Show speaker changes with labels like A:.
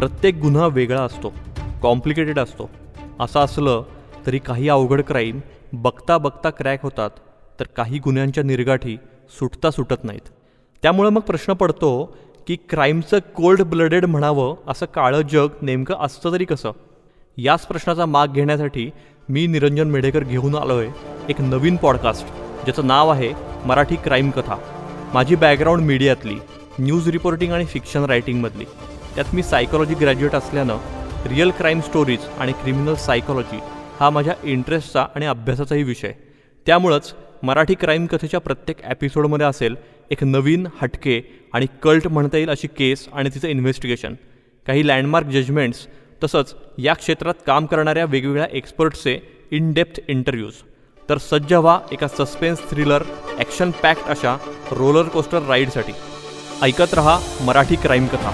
A: प्रत्येक गुन्हा वेगळा असतो कॉम्प्लिकेटेड असतो. असं असलं तरी काही अवघड क्राईम बघता बघता क्रॅक होतात तर काही गुन्ह्यांच्या निर्गाठी सुटता सुटत नाहीत. त्यामुळं मग प्रश्न पडतो की क्राईमचं कोल्ड ब्लडेड म्हणावं असं काळं जग नेमकं असतं तरी कसं? याच प्रश्नाचा माग घेण्यासाठी मी निरंजन मेढेकर घेऊन आलो आहे एक नवीन पॉडकास्ट ज्याचं नाव आहे मराठी क्राईम कथा. माझी बॅकग्राऊंड मीडियातली न्यूज रिपोर्टिंग आणि फिक्शन रायटिंगमधली त्यात मी सायकॉलॉजी ग्रॅज्युएट असल्यानं रिअल क्राईम स्टोरीज आणि क्रिमिनल सायकॉलॉजी हा माझ्या इंटरेस्टचा आणि अभ्यासाचाही विषय. त्यामुळंच मराठी क्राईम कथेच्या प्रत्येक एपिसोडमध्ये असेल एक नवीन हटके आणि कल्ट म्हणता येईल अशी केस आणि तिचं इन्व्हेस्टिगेशन काही लँडमार्क जजमेंट्स तसंच या क्षेत्रात काम करणाऱ्या वेगवेगळ्या एक्सपर्ट्सचे इन डेप्थ इंटरव्ह्यूज तर सज्ज व्हा एका सस्पेन्स थ्रिलर ॲक्शन पॅक्ट अशा रोलर कोस्टर राईडसाठी ऐकत रहा मराठी क्राईम कथा.